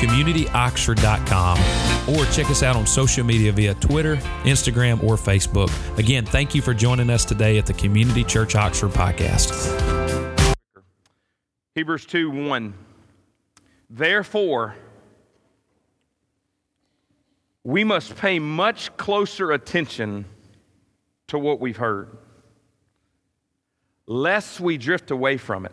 www.communityoxford.com or check us out on social media via Twitter, Instagram, or Facebook. Again, thank you for joining us today at the Community Church Oxford podcast. Hebrews 2 1. Therefore, we must pay much closer attention to what we've heard, lest we drift away from it.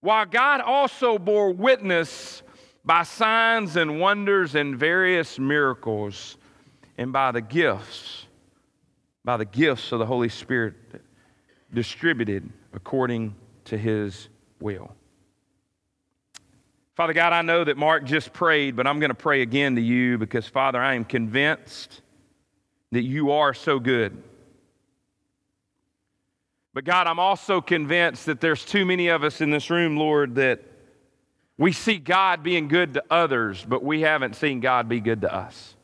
While God also bore witness by signs and wonders and various miracles, and by the gifts, by the gifts of the Holy Spirit distributed according to his will. Father God, I know that Mark just prayed, but I'm going to pray again to you because, Father, I am convinced that you are so good. But God, I'm also convinced that there's too many of us in this room, Lord, that we see God being good to others, but we haven't seen God be good to us.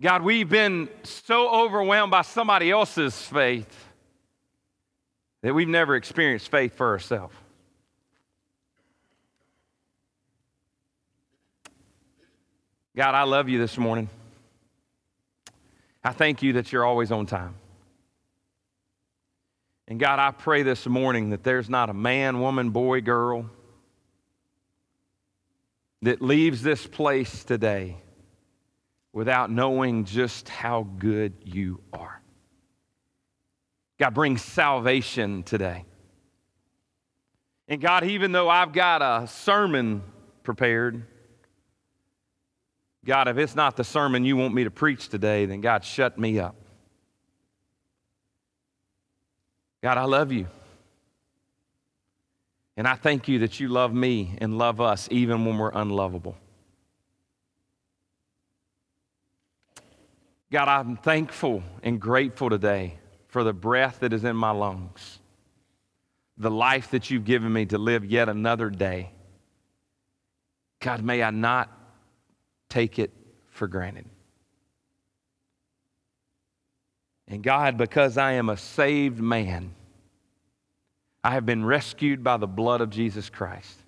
God, we've been so overwhelmed by somebody else's faith that we've never experienced faith for ourselves. God, I love you this morning. I thank you that you're always on time. And God, I pray this morning that there's not a man, woman, boy, girl that leaves this place today without knowing just how good you are. God, bring salvation today. And God, even though I've got a sermon prepared, God, if it's not the sermon you want me to preach today, then God, shut me up. God, I love you. And I thank you that you love me and love us even when we're unlovable. God, I'm thankful and grateful today for the breath that is in my lungs, the life that you've given me to live yet another day. God, may I not take it for granted. And God, because I am a saved man, I have been rescued by the blood of Jesus Christ.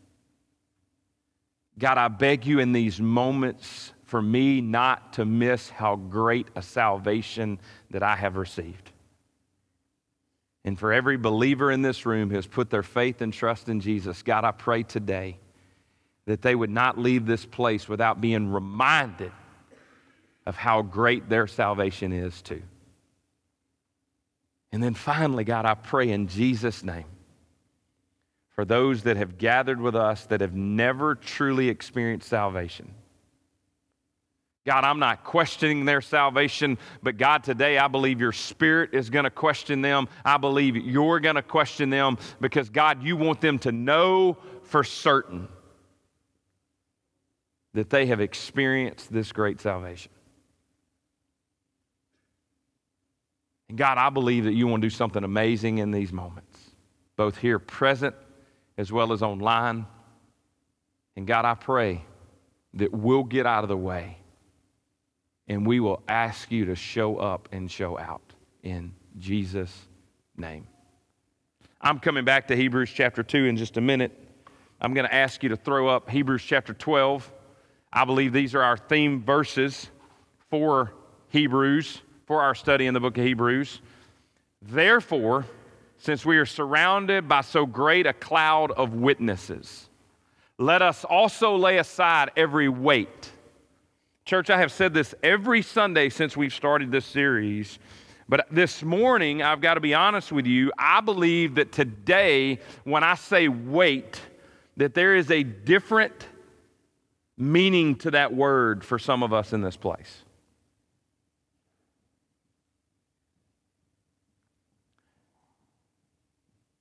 God, I beg you in these moments for me not to miss how great a salvation that I have received. And for every believer in this room who has put their faith and trust in Jesus, God, I pray today that they would not leave this place without being reminded of how great their salvation is, too. And then finally, God, I pray in Jesus' name for those that have gathered with us that have never truly experienced salvation God, I'm not questioning their salvation, but God, today I believe your spirit is going to question them. I believe you're going to question them because, God, you want them to know for certain that they have experienced this great salvation. And God, I believe that you want to do something amazing in these moments, both here present as well as online. And God, I pray that we'll get out of the way and we will ask you to show up and show out in Jesus' name. I'm coming back to Hebrews chapter 2 in just a minute. I'm going to ask you to throw up Hebrews chapter 12. I believe these are our theme verses for Hebrews, for our study in the book of Hebrews. Therefore, since we are surrounded by so great a cloud of witnesses, let us also lay aside every weight. Church, I have said this every Sunday since we've started this series. But this morning, I've got to be honest with you. I believe that today, when I say weight, that there is a different meaning to that word for some of us in this place.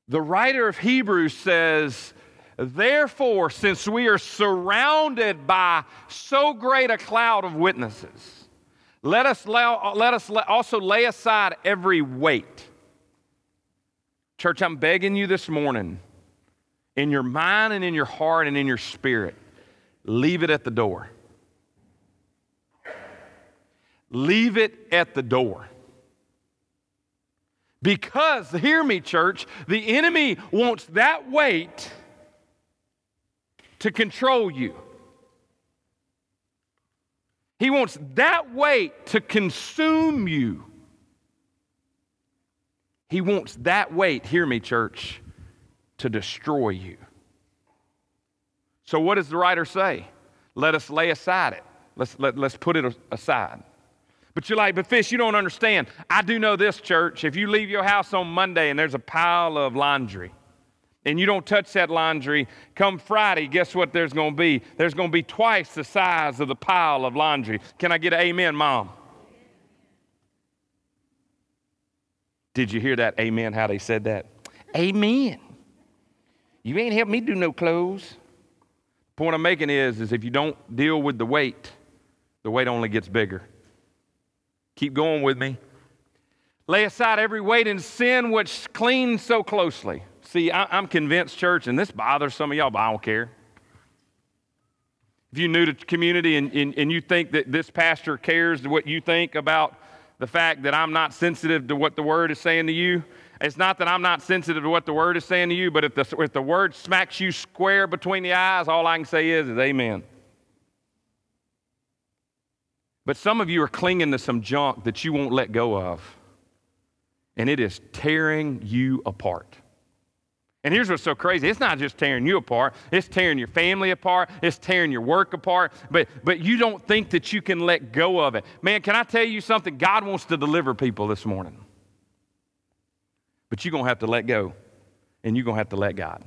The writer of Hebrews says, Therefore, since we are surrounded by so great a cloud of witnesses, let us, let us also lay aside every weight. Church, I'm begging you this morning, in your mind and in your heart and in your spirit, leave it at the door. Leave it at the door. Because, hear me, church, the enemy wants that weight to control you. He wants that weight to consume you. He wants that weight, hear me, church, to destroy you. So, what does the writer say? Let us lay aside it. Let's, let, let's put it aside. But you're like, but Fish, you don't understand. I do know this, church. If you leave your house on Monday and there's a pile of laundry, and you don't touch that laundry, come Friday, guess what there's going to be? There's going to be twice the size of the pile of laundry. Can I get an amen, Mom? Did you hear that amen, how they said that? Amen. You ain't helped me do no clothes. Point I'm making is, is if you don't deal with the weight, the weight only gets bigger. Keep going with me. Lay aside every weight and sin which clings so closely. See, I, am convinced, church, and this bothers some of y'all, but I don't care. If you're new to community and, and, and you think that this pastor cares what you think about the fact that I'm not sensitive to what the word is saying to you, it's not that I'm not sensitive to what the word is saying to you, but if the, if the word smacks you square between the eyes, all I can say is, is amen. But some of you are clinging to some junk that you won't let go of, and it is tearing you apart. And here's what's so crazy. It's not just tearing you apart, it's tearing your family apart, it's tearing your work apart, but, but you don't think that you can let go of it. Man, can I tell you something? God wants to deliver people this morning. But you're going to have to let go, and you're going to have to let God.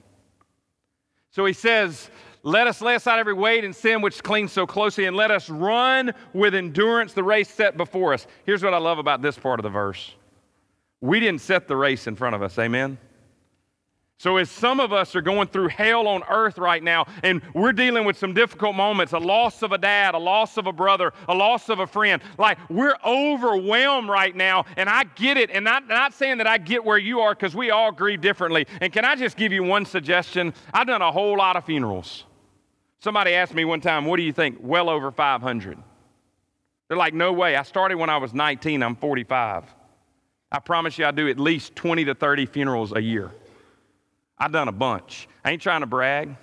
So he says, let us lay aside every weight and sin which clings so closely, and let us run with endurance the race set before us. Here's what I love about this part of the verse we didn't set the race in front of us, amen? So, as some of us are going through hell on earth right now, and we're dealing with some difficult moments a loss of a dad, a loss of a brother, a loss of a friend, like we're overwhelmed right now, and I get it. And not, not saying that I get where you are because we all grieve differently. And can I just give you one suggestion? I've done a whole lot of funerals. Somebody asked me one time, What do you think? Well over 500. They're like, No way. I started when I was 19, I'm 45. I promise you, I do at least 20 to 30 funerals a year. I've done a bunch. I ain't trying to brag.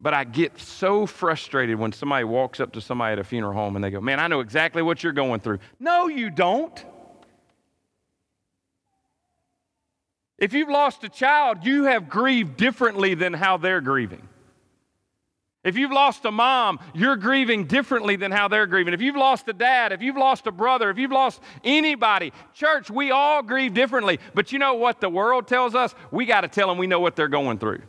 But I get so frustrated when somebody walks up to somebody at a funeral home and they go, Man, I know exactly what you're going through. No, you don't. If you've lost a child, you have grieved differently than how they're grieving. If you've lost a mom, you're grieving differently than how they're grieving. If you've lost a dad, if you've lost a brother, if you've lost anybody, church, we all grieve differently. But you know what the world tells us? We got to tell them we know what they're going through.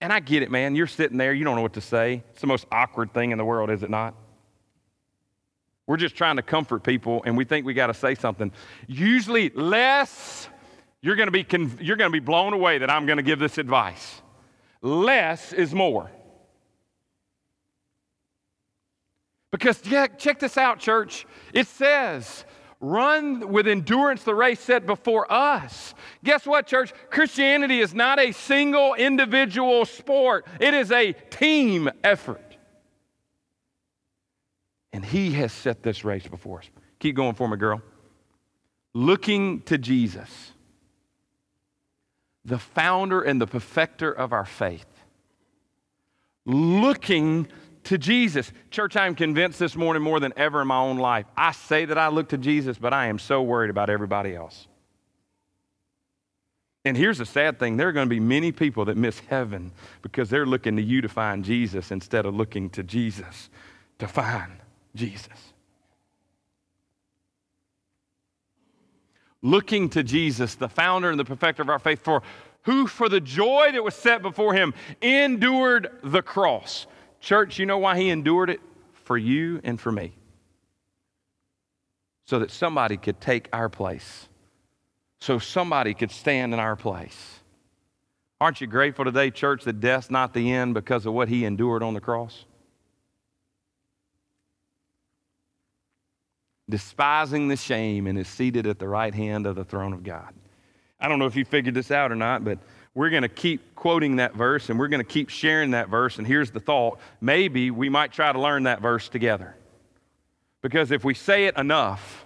And I get it, man. You're sitting there, you don't know what to say. It's the most awkward thing in the world, is it not? We're just trying to comfort people and we think we got to say something. Usually, less, you're going to be, you're going to be blown away that I'm going to give this advice. Less is more. Because check this out, church. It says, run with endurance the race set before us. Guess what, church? Christianity is not a single individual sport, it is a team effort. And He has set this race before us. Keep going for me, girl. Looking to Jesus, the founder and the perfecter of our faith. Looking to Jesus. Church, I am convinced this morning more than ever in my own life. I say that I look to Jesus, but I am so worried about everybody else. And here's the sad thing there are going to be many people that miss heaven because they're looking to you to find Jesus instead of looking to Jesus to find Jesus. Looking to Jesus, the founder and the perfecter of our faith, for who, for the joy that was set before him, endured the cross. Church, you know why he endured it? For you and for me. So that somebody could take our place so somebody could stand in our place. Aren't you grateful today, church, that death's not the end because of what he endured on the cross? Despising the shame and is seated at the right hand of the throne of God. I don't know if you figured this out or not, but we're going to keep quoting that verse and we're going to keep sharing that verse. And here's the thought maybe we might try to learn that verse together. Because if we say it enough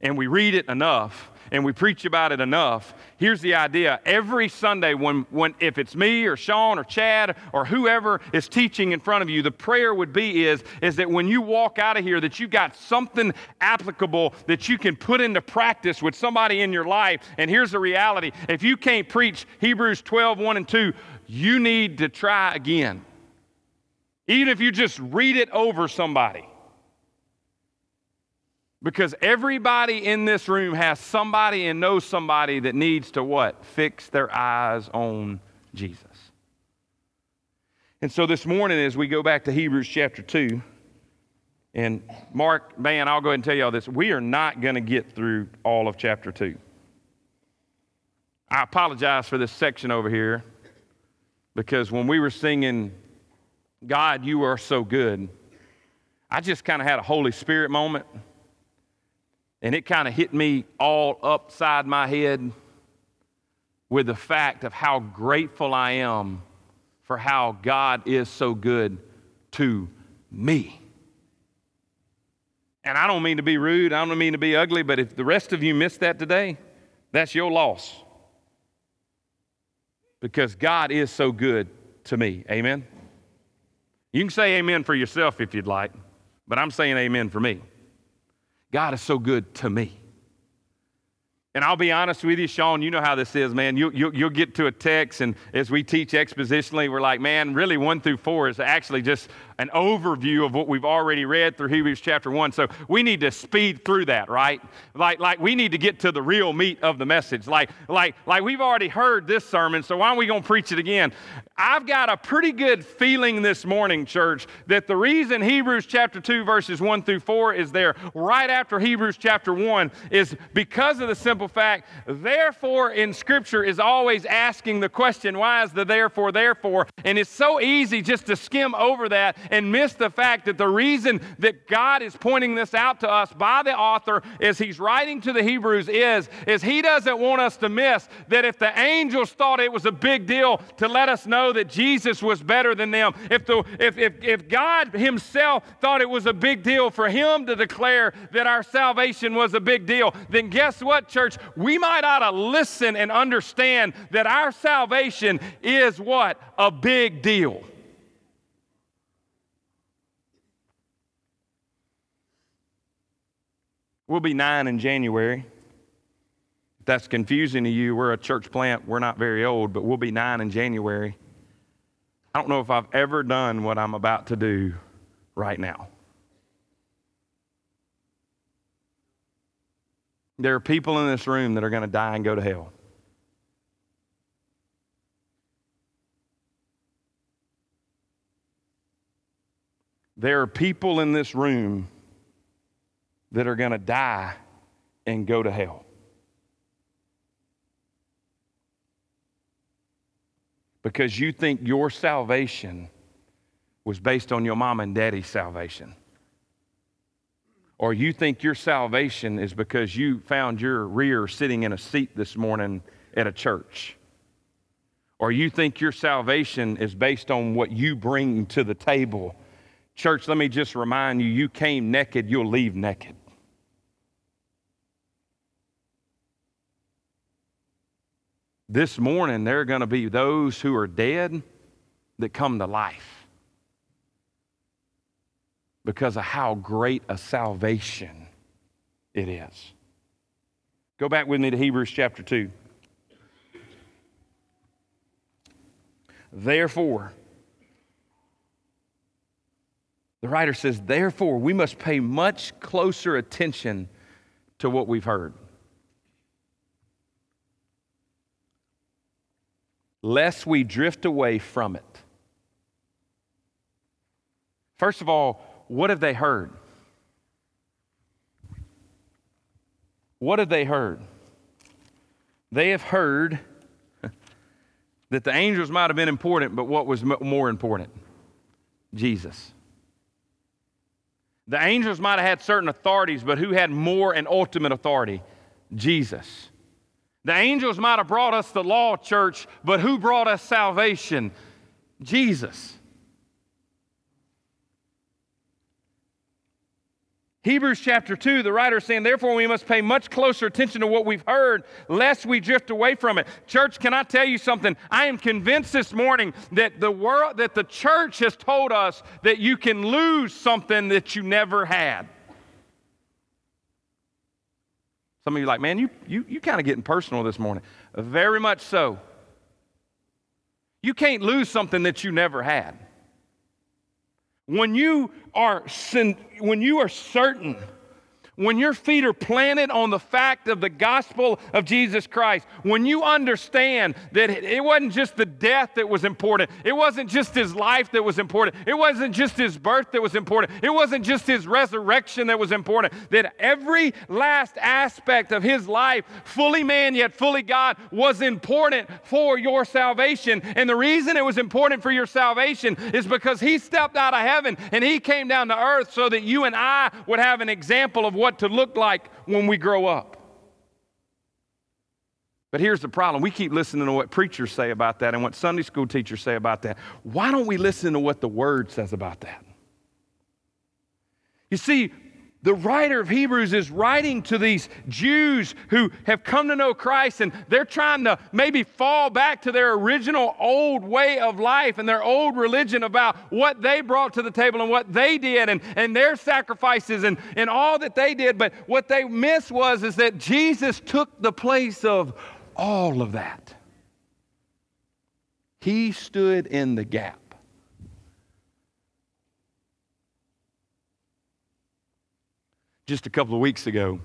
and we read it enough, and we preach about it enough. Here's the idea every Sunday, when, when, if it's me or Sean or Chad or whoever is teaching in front of you, the prayer would be is, is that when you walk out of here, that you got something applicable that you can put into practice with somebody in your life. And here's the reality if you can't preach Hebrews 12, 1 and 2, you need to try again. Even if you just read it over somebody. Because everybody in this room has somebody and knows somebody that needs to what? Fix their eyes on Jesus. And so this morning, as we go back to Hebrews chapter 2, and Mark, man, I'll go ahead and tell you all this. We are not going to get through all of chapter 2. I apologize for this section over here because when we were singing, God, you are so good, I just kind of had a Holy Spirit moment. And it kind of hit me all upside my head with the fact of how grateful I am for how God is so good to me. And I don't mean to be rude, I don't mean to be ugly, but if the rest of you missed that today, that's your loss. Because God is so good to me. Amen? You can say amen for yourself if you'd like, but I'm saying amen for me. God is so good to me. And I'll be honest with you, Sean, you know how this is, man. You, you, you'll get to a text, and as we teach expositionally, we're like, man, really, one through four is actually just an overview of what we've already read through Hebrews chapter one. So we need to speed through that, right? Like, like we need to get to the real meat of the message. Like, like, like we've already heard this sermon, so why aren't we going to preach it again? I've got a pretty good feeling this morning, church, that the reason Hebrews chapter 2, verses 1 through 4 is there right after Hebrews chapter 1 is because of the simple fact, therefore, in Scripture is always asking the question, why is the therefore, therefore? And it's so easy just to skim over that and miss the fact that the reason that God is pointing this out to us by the author as he's writing to the Hebrews is, is he doesn't want us to miss that if the angels thought it was a big deal to let us know that Jesus was better than them, if, the, if, if, if God himself thought it was a big deal for him to declare that our salvation was a big deal, then guess what, church? We might ought to listen and understand that our salvation is what? A big deal. We'll be nine in January. If that's confusing to you, we're a church plant. We're not very old, but we'll be nine in January. I don't know if I've ever done what I'm about to do right now. There are people in this room that are going to die and go to hell. There are people in this room that are going to die and go to hell. Because you think your salvation was based on your mom and daddy's salvation. Or you think your salvation is because you found your rear sitting in a seat this morning at a church. Or you think your salvation is based on what you bring to the table Church, let me just remind you you came naked, you'll leave naked. This morning, there are going to be those who are dead that come to life. because of how great a salvation it is. Go back with me to Hebrews chapter 2. Therefore, the writer says, therefore, we must pay much closer attention to what we've heard. Lest we drift away from it. First of all, what have they heard? What have they heard? They have heard that the angels might have been important, but what was more important? Jesus. The angels might have had certain authorities, but who had more and ultimate authority? Jesus. The angels might have brought us the law, church, but who brought us salvation? Jesus. Hebrews chapter 2, the writer is saying, Therefore, we must pay much closer attention to what we've heard, lest we drift away from it. Church, can I tell you something? I am convinced this morning that the world, that the church has told us that you can lose something that you never had. Some of you like, man, you, you, you kind of getting personal this morning. Very much so. You can't lose something that you never had. When you are, when you are certain when your feet are planted on the fact of the gospel of Jesus Christ, when you understand that it wasn't just the death that was important, it wasn't just his life that was important, it wasn't just his birth that was important, it wasn't just his resurrection that was important, that every last aspect of his life, fully man yet fully God, was important for your salvation. And the reason it was important for your salvation is because he stepped out of heaven and he came down to earth so that you and I would have an example of what what to look like when we grow up. But here's the problem we keep listening to what preachers say about that and what Sunday school teachers say about that. Why don't we listen to what the Word says about that? You see, the writer of Hebrews is writing to these Jews who have come to know Christ and they're trying to maybe fall back to their original old way of life and their old religion about what they brought to the table and what they did and, and their sacrifices and, and all that they did. But what they missed was is that Jesus took the place of all of that. He stood in the gap. Just a couple of weeks ago,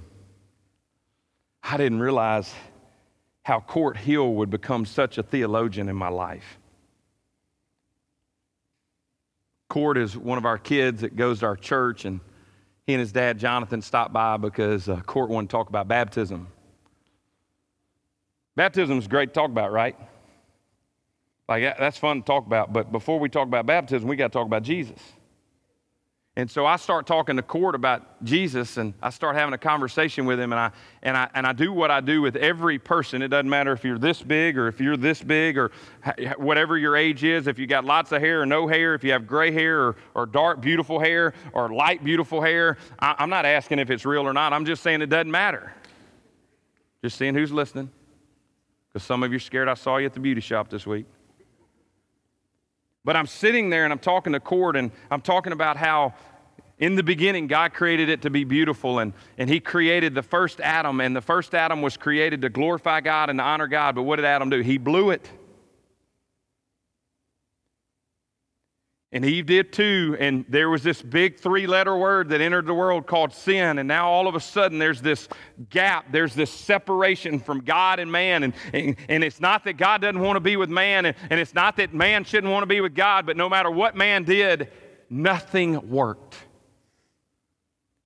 I didn't realize how Court Hill would become such a theologian in my life. Court is one of our kids that goes to our church, and he and his dad, Jonathan, stopped by because uh, Court wanted to talk about baptism. Baptism is great to talk about, right? Like, that's fun to talk about, but before we talk about baptism, we got to talk about Jesus. And so I start talking to Court about Jesus and I start having a conversation with him and I, and, I, and I do what I do with every person. It doesn't matter if you're this big or if you're this big or whatever your age is, if you got lots of hair or no hair, if you have gray hair or, or dark, beautiful hair or light, beautiful hair. I, I'm not asking if it's real or not. I'm just saying it doesn't matter. Just seeing who's listening. Because some of you are scared I saw you at the beauty shop this week. But I'm sitting there and I'm talking to Court and I'm talking about how in the beginning God created it to be beautiful and, and He created the first Adam, and the first Adam was created to glorify God and to honor God. But what did Adam do? He blew it. And Eve did too. And there was this big three letter word that entered the world called sin. And now all of a sudden there's this gap, there's this separation from God and man. And, and, and it's not that God doesn't want to be with man, and, and it's not that man shouldn't want to be with God, but no matter what man did, nothing worked.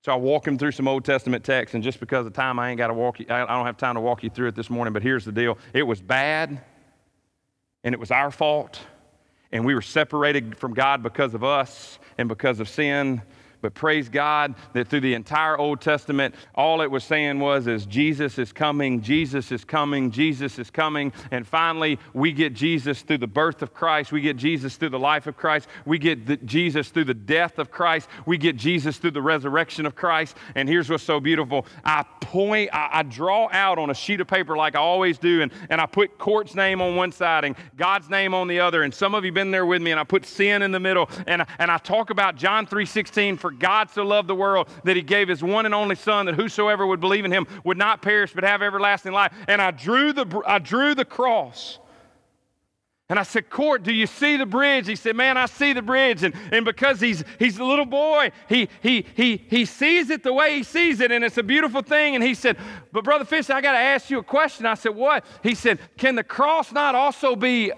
So I walk him through some Old Testament texts, and just because of time, I ain't got to walk you, I don't have time to walk you through it this morning, but here's the deal. It was bad, and it was our fault and we were separated from God because of us and because of sin. But praise God that through the entire Old Testament, all it was saying was is Jesus is coming, Jesus is coming, Jesus is coming. And finally, we get Jesus through the birth of Christ. We get Jesus through the life of Christ. We get the, Jesus through the death of Christ. We get Jesus through the resurrection of Christ. And here's what's so beautiful. I point, I, I draw out on a sheet of paper like I always do, and, and I put Court's name on one side and God's name on the other. And some of you been there with me, and I put sin in the middle. And, and I talk about John 3.16 For God so loved the world that he gave his one and only Son, that whosoever would believe in him would not perish but have everlasting life. And I drew the, I drew the cross. And I said, Court, do you see the bridge? He said, Man, I see the bridge. And, and because he's, he's a little boy, he, he, he, he sees it the way he sees it, and it's a beautiful thing. And he said, But Brother Fish, I got to ask you a question. I said, What? He said, Can the cross not also be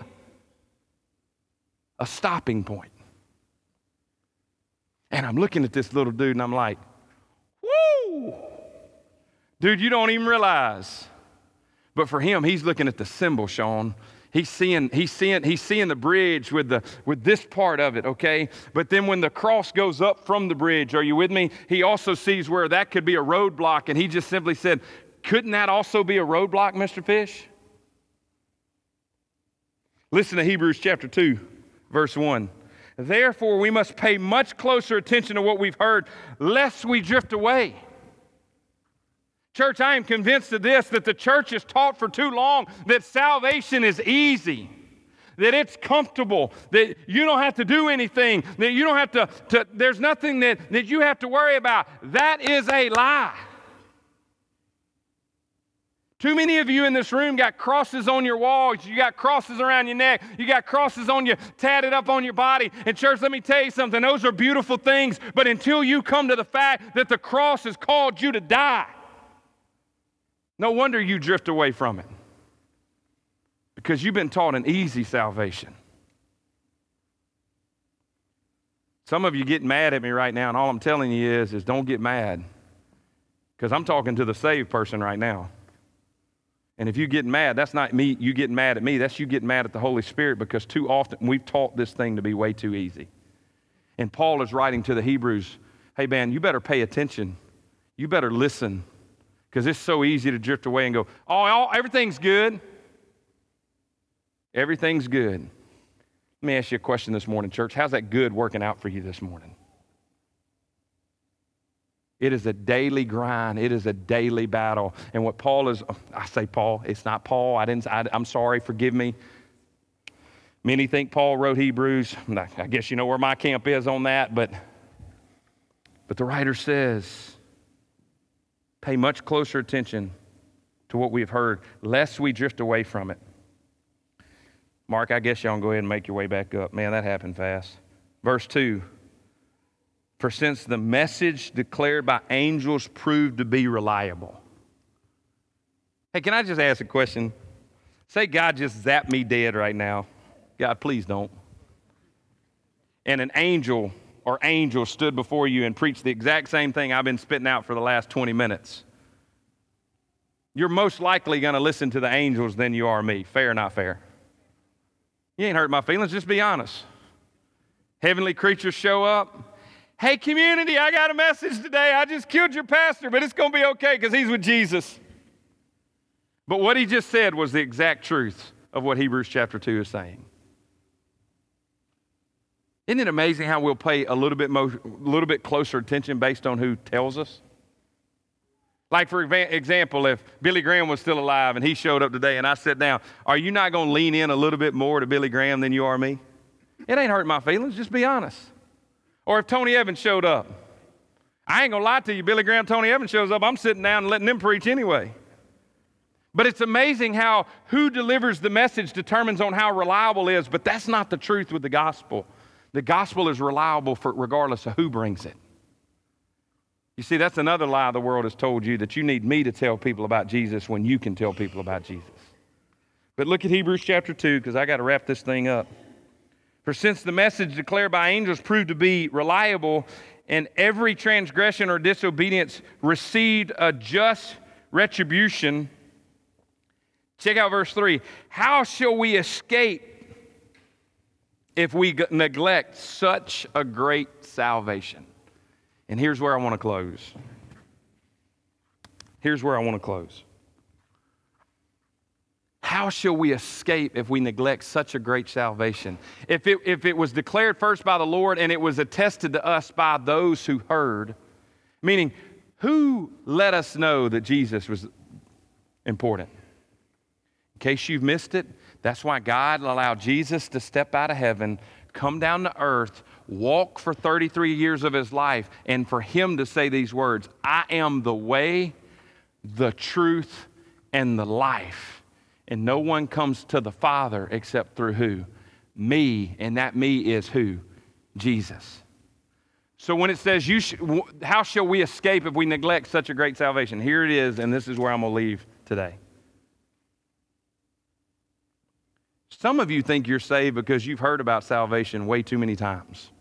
a stopping point? And I'm looking at this little dude, and I'm like, Woo! Dude, you don't even realize. But for him, he's looking at the symbol, Sean he's seeing, he's seeing, he's seeing the bridge with, the, with this part of it, okay? But then when the cross goes up from the bridge, are you with me? He also sees where that could be a roadblock, and he just simply said, Couldn't that also be a roadblock, Mr. Fish? Listen to Hebrews chapter 2, verse 1. Therefore, we must pay much closer attention to what we've heard, lest we drift away. Church, I am convinced of this that the church has taught for too long that salvation is easy, that it's comfortable, that you don't have to do anything, that you don't have to, to there's nothing that, that you have to worry about. That is a lie. Too many of you in this room got crosses on your walls. You got crosses around your neck. You got crosses on you, tatted up on your body. And, church, let me tell you something. Those are beautiful things. But until you come to the fact that the cross has called you to die, no wonder you drift away from it because you've been taught an easy salvation. Some of you get mad at me right now, and all I'm telling you is, is don't get mad because I'm talking to the saved person right now. And if you get mad, that's not me, you getting mad at me, that's you getting mad at the Holy Spirit because too often we've taught this thing to be way too easy. And Paul is writing to the Hebrews, hey man, you better pay attention. You better listen because it's so easy to drift away and go, oh, everything's good. Everything's good. Let me ask you a question this morning, church. How's that good working out for you this morning? It is a daily grind. It is a daily battle. And what Paul is, I say Paul, it's not Paul. I didn't, I, I'm sorry, forgive me. Many think Paul wrote Hebrews. I guess you know where my camp is on that, but, but the writer says, pay much closer attention to what we've heard, lest we drift away from it. Mark, I guess y'all can go ahead and make your way back up. Man, that happened fast. Verse 2 For since the message declared by angels proved to be reliable. Hey, can I just ask a question? Say God just zapped me dead right now. God, please don't. And an angel or angel stood before you and preached the exact same thing I've been spitting out for the last 20 minutes, you're most likely going to listen to the angels than you are me. Fair or not fair? You ain't hurt my feelings, just be honest. Heavenly creatures show up. Hey, community, I got a message today. I just killed your pastor, but it's going to be okay because he's with Jesus. But what he just said was the exact truth of what Hebrews chapter 2 is saying. Isn't it amazing how we'll pay a little bit, mo- little bit closer attention based on who tells us? Like, for example, if Billy Graham was still alive and he showed up today and I sat down, are you not going to lean in a little bit more to Billy Graham than you are me? It ain't hurt my feelings, just be honest. Or if Tony Evans showed up, I ain't to lie to you, Billy Graham, Tony Evans shows up, I'm sitting down and letting them preach anyway. But it's amazing how who delivers the message determines on how reliable is, but that's not the truth with the gospel. The gospel is reliable for, regardless of who brings it. You see, that's another lie the world has told you that you need me to tell people about Jesus when you can tell people about Jesus. But look at Hebrews chapter 2 because I got to wrap this thing up. For since the message declared by angels proved to be reliable, and every transgression or disobedience received a just retribution. Check out verse 3. How shall we escape if we neglect such a great salvation. And here's where I want to close. Here's where I want to close. How shall we escape if we neglect such a great salvation? If it, if it was declared first by the Lord and it was attested to us by those who heard, meaning, who let us know that Jesus was important? In case you've missed it, that's why God allowed Jesus to step out of heaven, come down to earth, walk for 33 years of his life and for him to say these words I am the way, the truth, and the life. And no one comes to the Father except through who? Me. And that me is who? Jesus. So when it says, you sh- How shall we escape if we neglect such a great salvation? Here it is, and this is where I'm going to leave today. Some of you think you're saved because you've heard about salvation way too many times.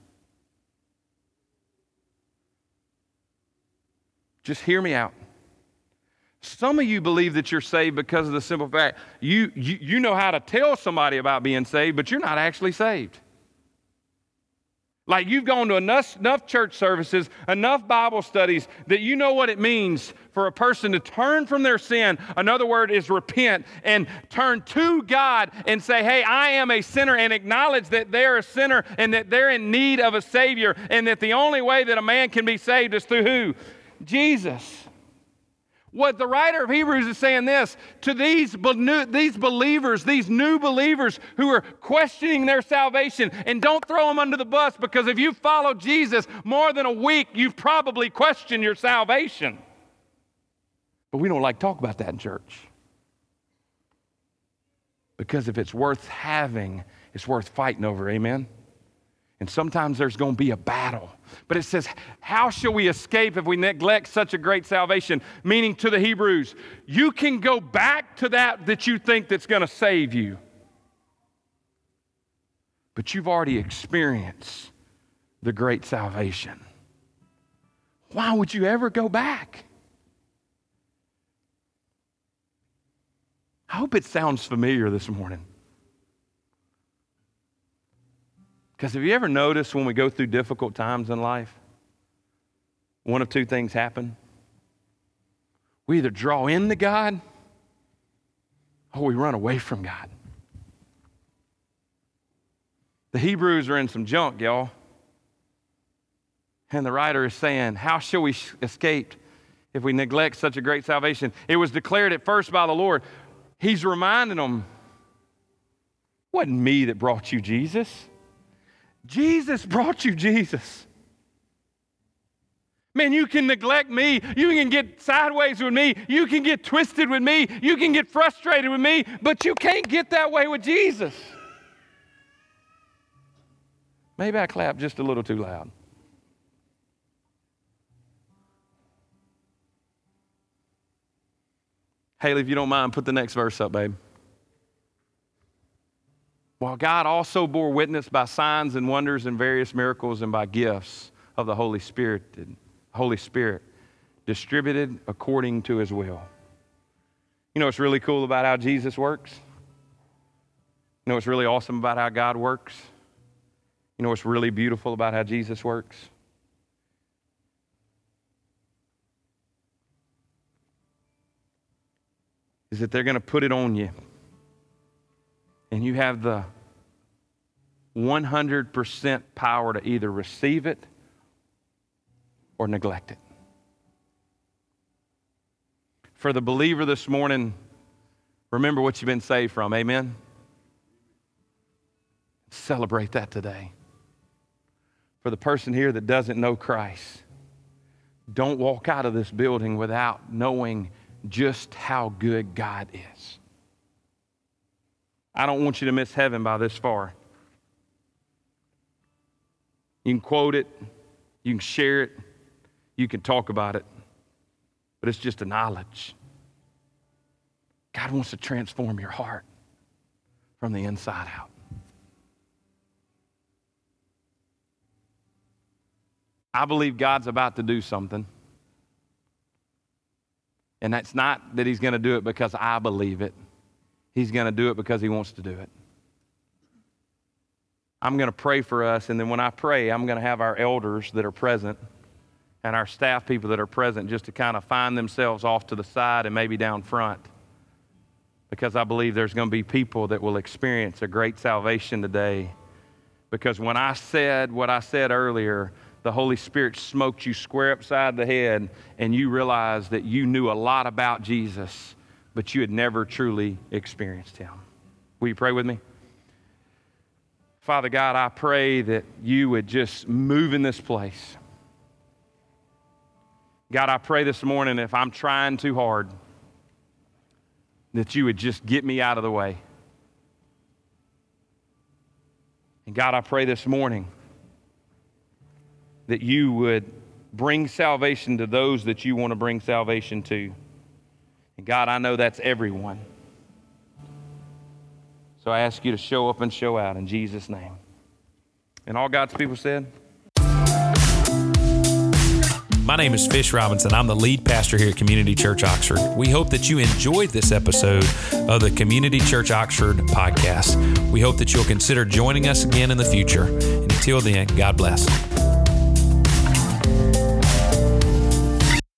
Just hear me out. Some of you believe that you're saved because of the simple fact you, you, you know how to tell somebody about being saved, but you're not actually saved. Like you've gone to enough, enough church services, enough Bible studies that you know what it means for a person to turn from their sin. Another word is repent and turn to God and say, Hey, I am a sinner, and acknowledge that they're a sinner and that they're in need of a Savior, and that the only way that a man can be saved is through who? Jesus. What the writer of Hebrews is saying this to these, these believers, these new believers who are questioning their salvation, and don't throw them under the bus because if you follow Jesus more than a week, you've probably questioned your salvation. But we don't like talk about that in church. Because if it's worth having, it's worth fighting over. Amen? And sometimes there's going to be a battle. But it says, How shall we escape if we neglect such a great salvation? Meaning to the Hebrews, you can go back to that that you think that's going to save you. But you've already experienced the great salvation. Why would you ever go back? I hope it sounds familiar this morning. Because have you ever noticed when we go through difficult times in life, one of two things happen? We either draw into God or we run away from God. The Hebrews are in some junk, y'all. And the writer is saying, How shall we escape if we neglect such a great salvation? It was declared at first by the Lord. He's reminding them, wasn't me that brought you Jesus. Jesus brought you Jesus. Man, you can neglect me. You can get sideways with me. You can get twisted with me. You can get frustrated with me, but you can't get that way with Jesus. Maybe I clapped just a little too loud. Haley, if you don't mind, put the next verse up, babe. While God also bore witness by signs and wonders and various miracles and by gifts of the Holy Spirit, Holy Spirit, distributed according to his will. You know what's really cool about how Jesus works? You know what's really awesome about how God works? You know what's really beautiful about how Jesus works? Is that they're going to put it on you and you have the 100% power to either receive it or neglect it. For the believer this morning, remember what you've been saved from. Amen? Celebrate that today. For the person here that doesn't know Christ, don't walk out of this building without knowing just how good God is. I don't want you to miss heaven by this far. You can quote it, you can share it, you can talk about it, but it's just a knowledge. God wants to transform your heart from the inside out. I believe God's about to do something. And that's not that He's going to do it because I believe it. He's going to do it because He wants to do it. I'm going to pray for us, and then when I pray, I'm going to have our elders that are present and our staff people that are present just to kind of find themselves off to the side and maybe down front. Because I believe there's going to be people that will experience a great salvation today. Because when I said what I said earlier, the Holy Spirit smoked you square upside the head, and you realized that you knew a lot about Jesus but you had never truly experienced Him. Will you pray with me? Father God, I pray that you would just move in this place. God, I pray this morning if I'm trying too hard, that you would just get me out of the way. And God, I pray this morning that you would bring salvation to those that you want to bring salvation to. And God, I know that's everyone. So I ask you to show up and show out in Jesus' name. And all God's people said, My name is Fish Robinson. I'm the lead pastor here at Community Church Oxford. We hope that you enjoyed this episode of the Community Church Oxford podcast. We hope that you'll consider joining us again in the future. And until then, God bless.